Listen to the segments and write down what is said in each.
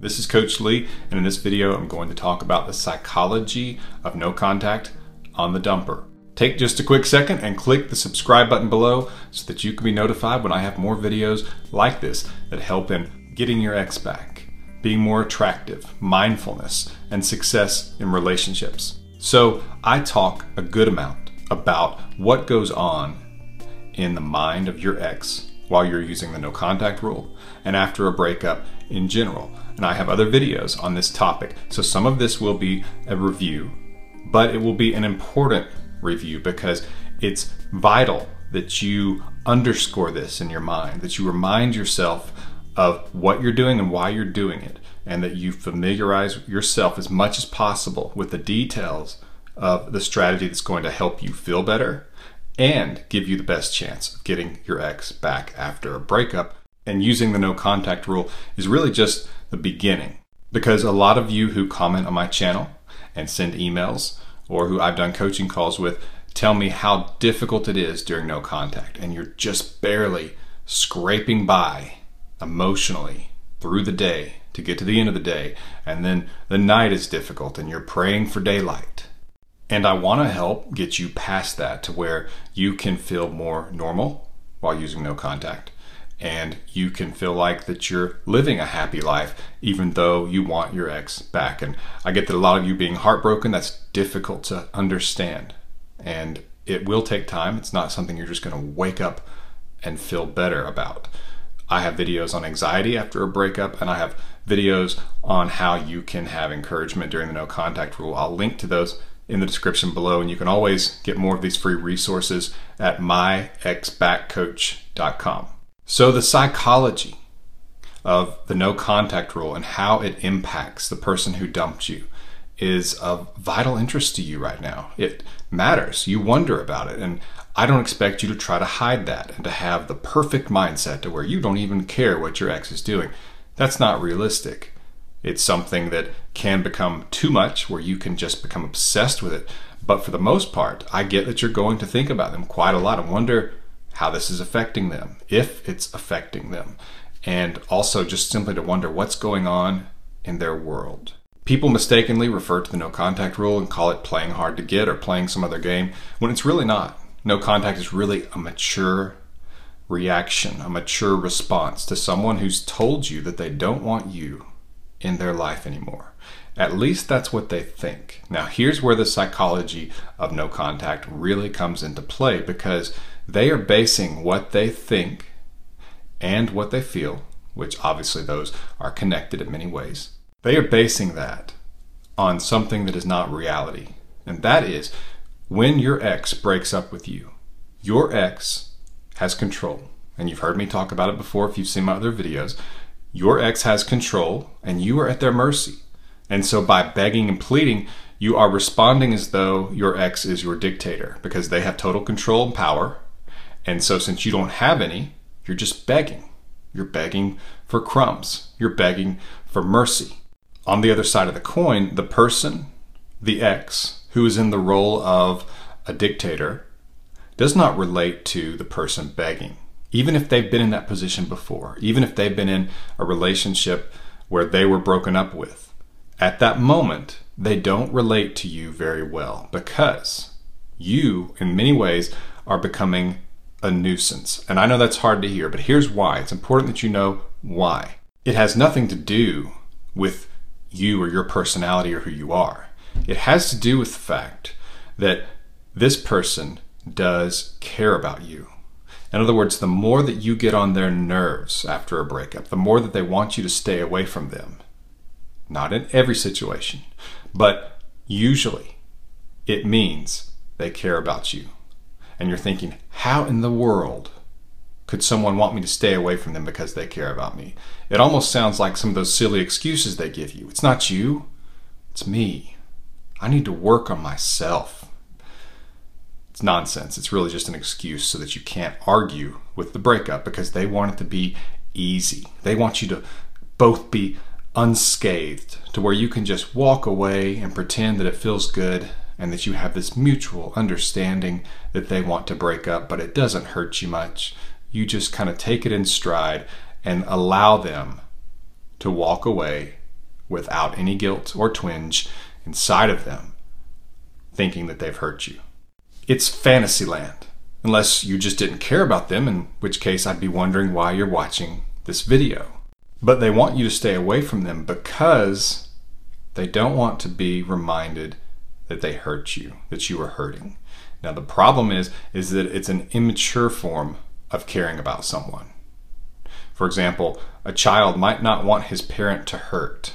This is Coach Lee, and in this video, I'm going to talk about the psychology of no contact on the dumper. Take just a quick second and click the subscribe button below so that you can be notified when I have more videos like this that help in getting your ex back, being more attractive, mindfulness, and success in relationships. So, I talk a good amount about what goes on in the mind of your ex while you're using the no contact rule and after a breakup in general. And I have other videos on this topic. So some of this will be a review, but it will be an important review because it's vital that you underscore this in your mind, that you remind yourself of what you're doing and why you're doing it, and that you familiarize yourself as much as possible with the details of the strategy that's going to help you feel better and give you the best chance of getting your ex back after a breakup. And using the no contact rule is really just the beginning because a lot of you who comment on my channel and send emails or who I've done coaching calls with tell me how difficult it is during no contact and you're just barely scraping by emotionally through the day to get to the end of the day and then the night is difficult and you're praying for daylight and I want to help get you past that to where you can feel more normal while using no contact. And you can feel like that you're living a happy life, even though you want your ex back. And I get that a lot of you being heartbroken, that's difficult to understand. And it will take time. It's not something you're just going to wake up and feel better about. I have videos on anxiety after a breakup, and I have videos on how you can have encouragement during the no contact rule. I'll link to those in the description below. And you can always get more of these free resources at myexbackcoach.com. So, the psychology of the no contact rule and how it impacts the person who dumped you is of vital interest to you right now. It matters. You wonder about it. And I don't expect you to try to hide that and to have the perfect mindset to where you don't even care what your ex is doing. That's not realistic. It's something that can become too much where you can just become obsessed with it. But for the most part, I get that you're going to think about them quite a lot and wonder how this is affecting them, if it's affecting them, and also just simply to wonder what's going on in their world. People mistakenly refer to the no contact rule and call it playing hard to get or playing some other game when it's really not. No contact is really a mature reaction, a mature response to someone who's told you that they don't want you in their life anymore. At least that's what they think. Now, here's where the psychology of no contact really comes into play because they are basing what they think and what they feel, which obviously those are connected in many ways. They are basing that on something that is not reality. And that is when your ex breaks up with you, your ex has control. And you've heard me talk about it before if you've seen my other videos. Your ex has control and you are at their mercy. And so by begging and pleading, you are responding as though your ex is your dictator because they have total control and power. And so since you don't have any, you're just begging. You're begging for crumbs. You're begging for mercy. On the other side of the coin, the person, the ex, who is in the role of a dictator, does not relate to the person begging even if they've been in that position before, even if they've been in a relationship where they were broken up with, at that moment, they don't relate to you very well because you, in many ways, are becoming a nuisance. And I know that's hard to hear, but here's why. It's important that you know why. It has nothing to do with you or your personality or who you are. It has to do with the fact that this person does care about you. In other words, the more that you get on their nerves after a breakup, the more that they want you to stay away from them. Not in every situation, but usually it means they care about you. And you're thinking, how in the world could someone want me to stay away from them because they care about me? It almost sounds like some of those silly excuses they give you. It's not you, it's me. I need to work on myself. It's nonsense. It's really just an excuse so that you can't argue with the breakup because they want it to be easy. They want you to both be unscathed to where you can just walk away and pretend that it feels good and that you have this mutual understanding that they want to break up, but it doesn't hurt you much. You just kind of take it in stride and allow them to walk away without any guilt or twinge inside of them, thinking that they've hurt you. It's fantasy land, unless you just didn't care about them, in which case I'd be wondering why you're watching this video. But they want you to stay away from them because they don't want to be reminded that they hurt you, that you are hurting. Now the problem is is that it's an immature form of caring about someone. For example, a child might not want his parent to hurt.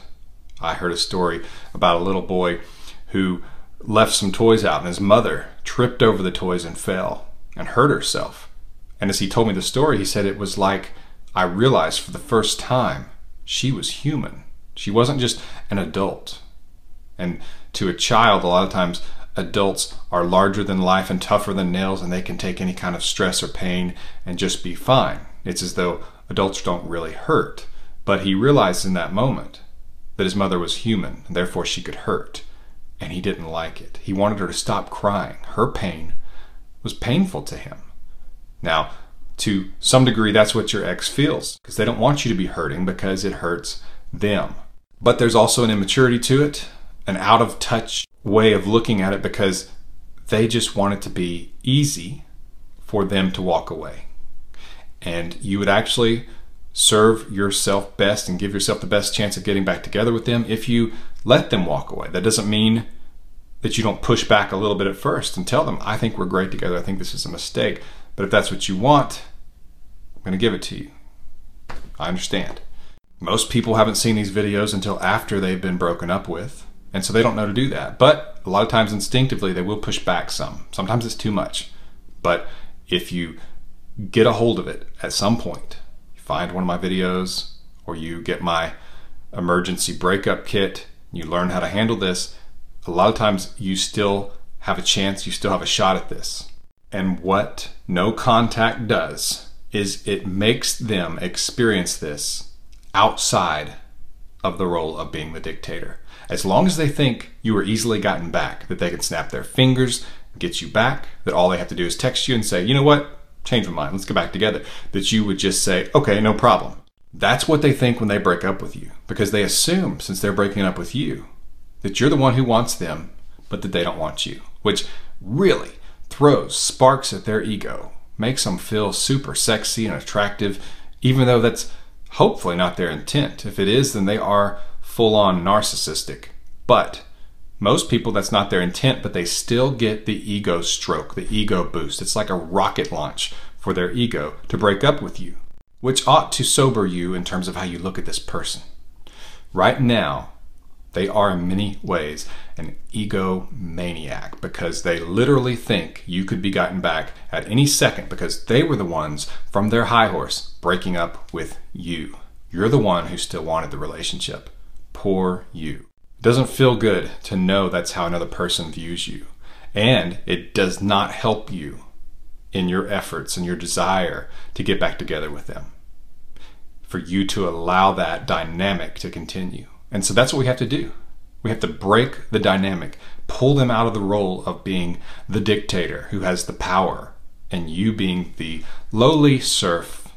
I heard a story about a little boy who left some toys out and his mother tripped over the toys and fell and hurt herself. And as he told me the story, he said it was like I realized for the first time she was human. She wasn't just an adult. And to a child, a lot of times adults are larger than life and tougher than nails, and they can take any kind of stress or pain and just be fine. It's as though adults don't really hurt. But he realized in that moment that his mother was human, and therefore she could hurt. And he didn't like it. He wanted her to stop crying. Her pain was painful to him. Now, to some degree, that's what your ex feels, because they don't want you to be hurting because it hurts them. But there's also an immaturity to it, an out of touch way of looking at it because they just want it to be easy for them to walk away. And you would actually serve yourself best and give yourself the best chance of getting back together with them if you let them walk away. That doesn't mean that you don't push back a little bit at first and tell them, I think we're great together. I think this is a mistake. But if that's what you want, I'm going to give it to you. I understand. Most people haven't seen these videos until after they've been broken up with. And so they don't know to do that. But a lot of times instinctively they will push back some. Sometimes it's too much. But if you get a hold of it at some point, you find one of my videos or you get my emergency breakup kit, you learn how to handle this, a lot of times you still have a chance, you still have a shot at this. And what no contact does is it makes them experience this outside of the role of being the dictator. As long as they think you are easily gotten back, that they can snap their fingers, get you back, that all they have to do is text you and say, you know what, change my mind, let's get back together, that you would just say, okay, no problem. That's what they think when they break up with you, because they assume, since they're breaking up with you, that you're the one who wants them, but that they don't want you, which really throws sparks at their ego, makes them feel super sexy and attractive, even though that's hopefully not their intent. If it is, then they are full on narcissistic. But most people, that's not their intent, but they still get the ego stroke, the ego boost. It's like a rocket launch for their ego to break up with you, which ought to sober you in terms of how you look at this person. Right now, they are in many ways an egomaniac because they literally think you could be gotten back at any second because they were the ones from their high horse breaking up with you. You're the one who still wanted the relationship. Poor you. It doesn't feel good to know that's how another person views you. And it does not help you in your efforts and your desire to get back together with them. For you to allow that dynamic to continue. And so that's what we have to do. We have to break the dynamic, pull them out of the role of being the dictator who has the power, and you being the lowly serf,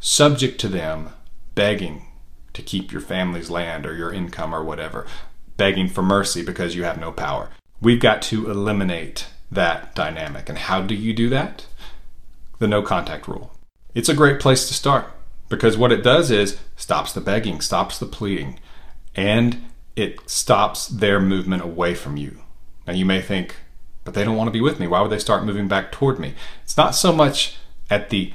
subject to them, begging to keep your family's land or your income or whatever, begging for mercy because you have no power. We've got to eliminate that dynamic. And how do you do that? The no contact rule. It's a great place to start. Because what it does is stops the begging, stops the pleading, and it stops their movement away from you. Now you may think, but they don't want to be with me. Why would they start moving back toward me? It's not so much at the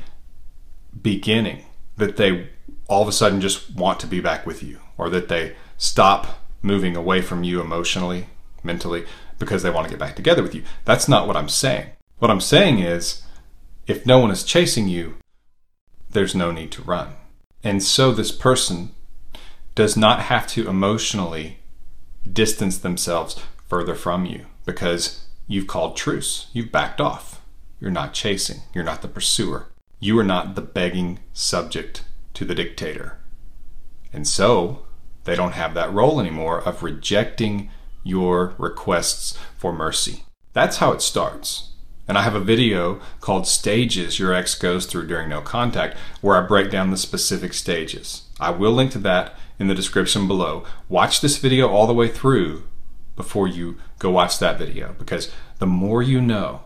beginning that they all of a sudden just want to be back with you or that they stop moving away from you emotionally, mentally, because they want to get back together with you. That's not what I'm saying. What I'm saying is if no one is chasing you, there's no need to run. And so this person does not have to emotionally distance themselves further from you because you've called truce. You've backed off. You're not chasing. You're not the pursuer. You are not the begging subject to the dictator. And so they don't have that role anymore of rejecting your requests for mercy. That's how it starts. And I have a video called Stages Your Ex Goes Through During No Contact where I break down the specific stages. I will link to that in the description below. Watch this video all the way through before you go watch that video because the more you know,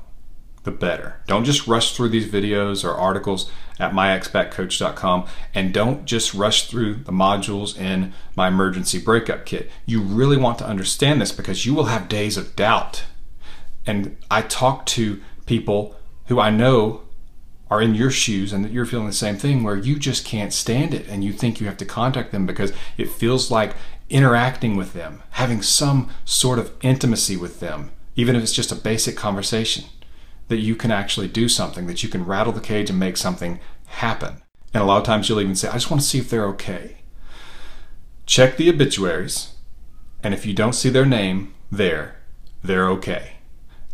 the better. Don't just rush through these videos or articles at myexbackcoach.com and don't just rush through the modules in my emergency breakup kit. You really want to understand this because you will have days of doubt. And I talk to people who I know are in your shoes and that you're feeling the same thing where you just can't stand it and you think you have to contact them because it feels like interacting with them, having some sort of intimacy with them, even if it's just a basic conversation, that you can actually do something, that you can rattle the cage and make something happen. And a lot of times you'll even say, I just want to see if they're okay. Check the obituaries, and if you don't see their name there, they're okay.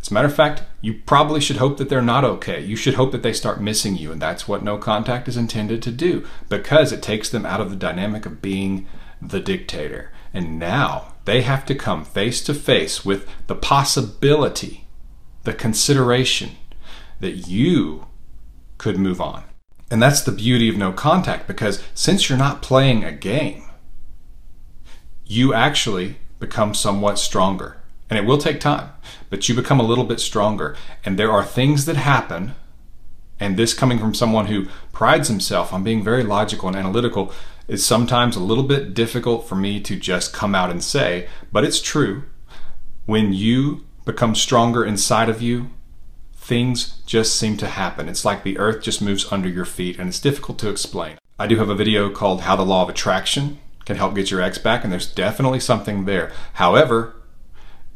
As a matter of fact, you probably should hope that they're not okay. You should hope that they start missing you, and that's what no contact is intended to do because it takes them out of the dynamic of being the dictator. And now they have to come face to face with the possibility, the consideration that you could move on. And that's the beauty of no contact because since you're not playing a game, you actually become somewhat stronger and it will take time, but you become a little bit stronger. And there are things that happen, and this coming from someone who prides himself on being very logical and analytical is sometimes a little bit difficult for me to just come out and say, but it's true. When you become stronger inside of you, things just seem to happen. It's like the earth just moves under your feet, and it's difficult to explain. I do have a video called How the Law of Attraction can help get your ex back, and there's definitely something there. However,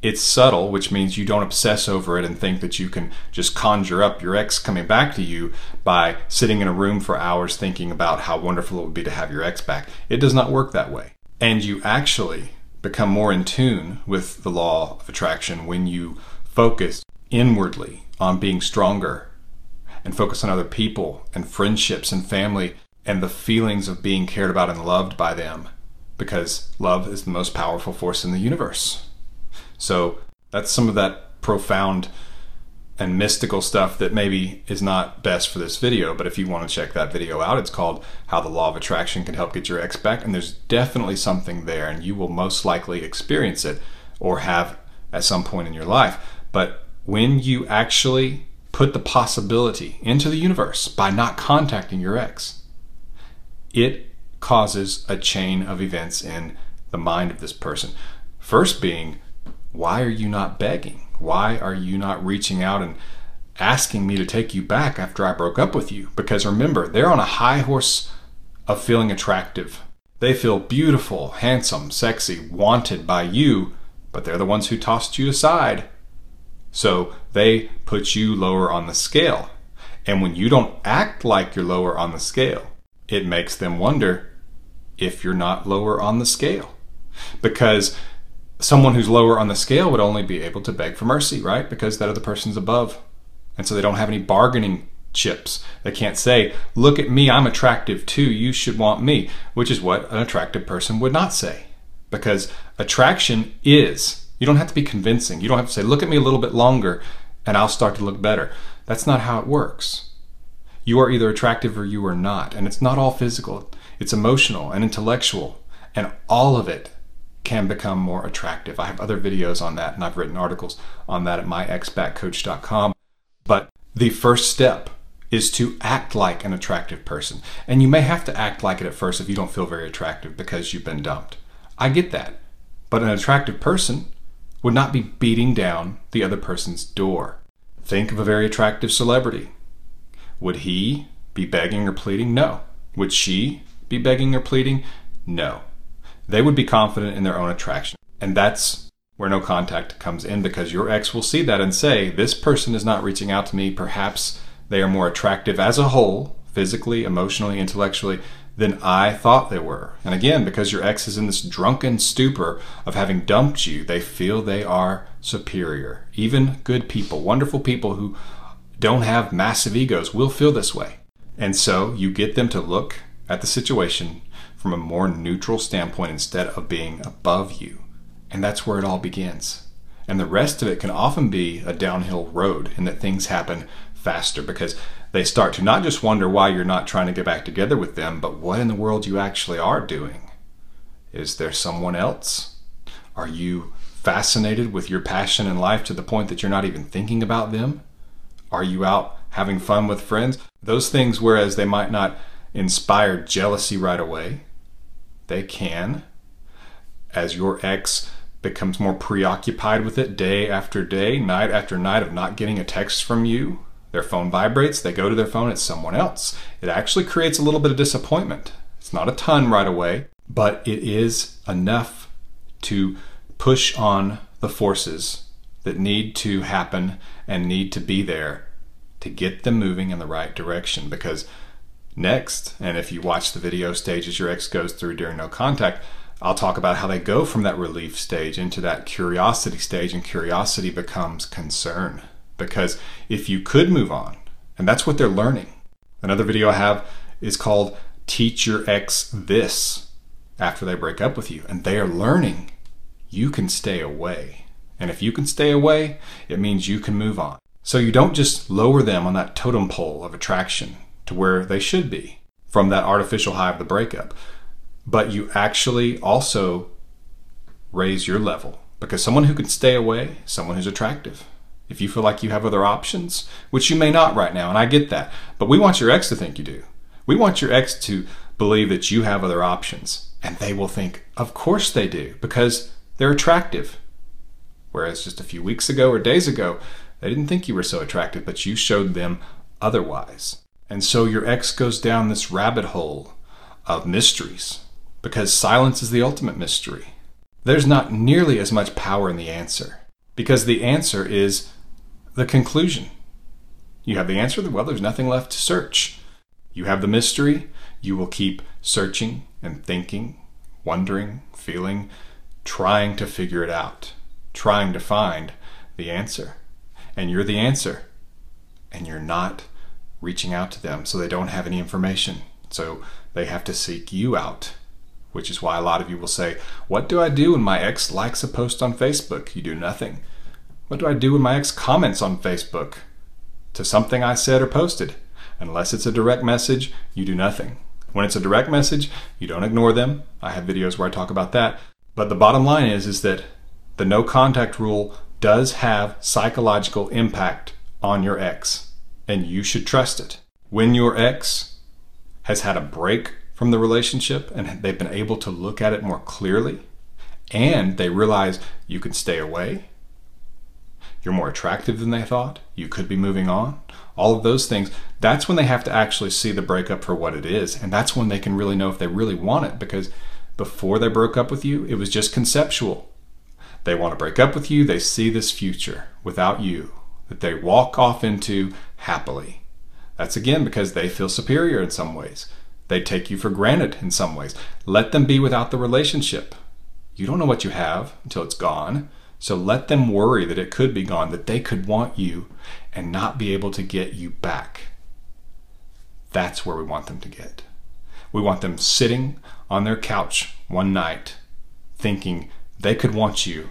it's subtle, which means you don't obsess over it and think that you can just conjure up your ex coming back to you by sitting in a room for hours thinking about how wonderful it would be to have your ex back. It does not work that way. And you actually become more in tune with the law of attraction when you focus inwardly on being stronger and focus on other people and friendships and family and the feelings of being cared about and loved by them because love is the most powerful force in the universe. So that's some of that profound and mystical stuff that maybe is not best for this video. But if you want to check that video out, it's called How the Law of Attraction Can Help Get Your Ex Back. And there's definitely something there, and you will most likely experience it or have at some point in your life. But when you actually put the possibility into the universe by not contacting your ex, it causes a chain of events in the mind of this person. First, being why are you not begging? Why are you not reaching out and asking me to take you back after I broke up with you? Because remember, they're on a high horse of feeling attractive. They feel beautiful, handsome, sexy, wanted by you, but they're the ones who tossed you aside. So they put you lower on the scale. And when you don't act like you're lower on the scale, it makes them wonder if you're not lower on the scale. Because someone who's lower on the scale would only be able to beg for mercy, right? Because that other person's above. And so they don't have any bargaining chips. They can't say, Look at me, I'm attractive too, you should want me, which is what an attractive person would not say. Because attraction is, you don't have to be convincing. You don't have to say, Look at me a little bit longer and I'll start to look better. That's not how it works. You are either attractive or you are not. And it's not all physical, it's emotional and intellectual. And all of it can become more attractive. I have other videos on that and I've written articles on that at myexbackcoach.com. But the first step is to act like an attractive person. And you may have to act like it at first if you don't feel very attractive because you've been dumped. I get that. But an attractive person would not be beating down the other person's door. Think of a very attractive celebrity. Would he be begging or pleading? No. Would she be begging or pleading? No they would be confident in their own attraction. And that's where no contact comes in because your ex will see that and say, This person is not reaching out to me. Perhaps they are more attractive as a whole, physically, emotionally, intellectually, than I thought they were. And again, because your ex is in this drunken stupor of having dumped you, they feel they are superior. Even good people, wonderful people who don't have massive egos, will feel this way. And so you get them to look at the situation from a more neutral standpoint instead of being above you. And that's where it all begins. And the rest of it can often be a downhill road in that things happen faster because they start to not just wonder why you're not trying to get back together with them, but what in the world you actually are doing. Is there someone else? Are you fascinated with your passion in life to the point that you're not even thinking about them? Are you out having fun with friends? Those things, whereas they might not inspire jealousy right away, they can. As your ex becomes more preoccupied with it day after day, night after night of not getting a text from you, their phone vibrates, they go to their phone, it's someone else. It actually creates a little bit of disappointment. It's not a ton right away, but it is enough to push on the forces that need to happen and need to be there to get them moving in the right direction. Because next, and if you watch the video stages your ex goes through during no contact, I'll talk about how they go from that relief stage into that curiosity stage, and curiosity becomes concern. Because if you could move on, and that's what they're learning. Another video I have is called Teach Your Ex This after they break up with you, and they are learning you can stay away. And if you can stay away, it means you can move on. So you don't just lower them on that totem pole of attraction to where they should be from that artificial high of the breakup, but you actually also raise your level because someone who can stay away, someone who's attractive. If you feel like you have other options, which you may not right now, and I get that, but we want your ex to think you do. We want your ex to believe that you have other options, and they will think, of course they do, because they're attractive. Whereas just a few weeks ago or days ago, they didn't think you were so attractive, but you showed them otherwise. And so your ex goes down this rabbit hole of mysteries because silence is the ultimate mystery. There's not nearly as much power in the answer because the answer is the conclusion. You have the answer, well, there's nothing left to search. You have the mystery, you will keep searching and thinking, wondering, feeling, trying to figure it out, trying to find the answer. And you're the answer. And you're not reaching out to them, so they don't have any information. So they have to seek you out, which is why a lot of you will say, What do I do when my ex likes a post on Facebook? You do nothing. What do I do when my ex comments on Facebook to something I said or posted? Unless it's a direct message, you do nothing. When it's a direct message, you don't ignore them. I have videos where I talk about that. But the bottom line is is that the no contact rule does have psychological impact on your ex and you should trust it. When your ex has had a break from the relationship and they've been able to look at it more clearly and they realize you can stay away, you're more attractive than they thought, you could be moving on, all of those things, that's when they have to actually see the breakup for what it is. And that's when they can really know if they really want it because before they broke up with you, it was just conceptual. They want to break up with you, they see this future without you that they walk off into happily. That's again because they feel superior in some ways. They take you for granted in some ways. Let them be without the relationship. You don't know what you have until it's gone. So let them worry that it could be gone, that they could want you and not be able to get you back. That's where we want them to get. We want them sitting on their couch one night thinking they could want you,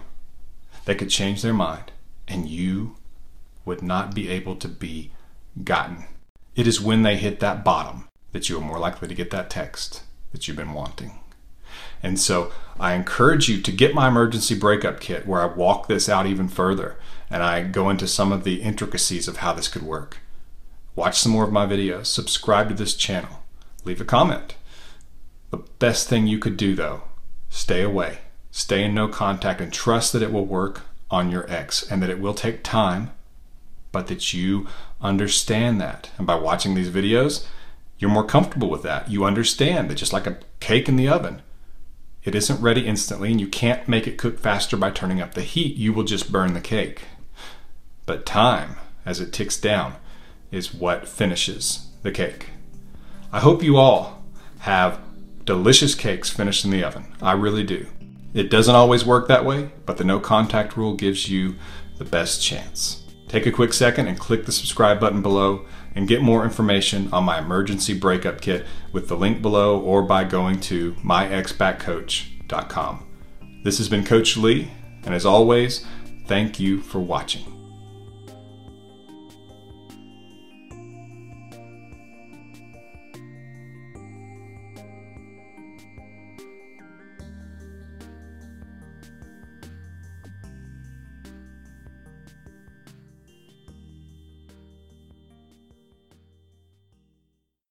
they could change their mind, and you would not be able to be gotten. It is when they hit that bottom that you are more likely to get that text that you've been wanting. And so I encourage you to get my emergency breakup kit where I walk this out even further and I go into some of the intricacies of how this could work. Watch some more of my videos, subscribe to this channel, leave a comment. The best thing you could do though, stay away, stay in no contact, and trust that it will work on your ex and that it will take time, but that you understand that. And by watching these videos, you're more comfortable with that. You understand that just like a cake in the oven, it isn't ready instantly and you can't make it cook faster by turning up the heat. You will just burn the cake. But time, as it ticks down, is what finishes the cake. I hope you all have delicious cakes finished in the oven. I really do. It doesn't always work that way, but the no contact rule gives you the best chance. Take a quick second and click the subscribe button below and get more information on my emergency breakup kit with the link below or by going to myexbackcoach.com. This has been Coach Lee, and as always, Thank you for watching.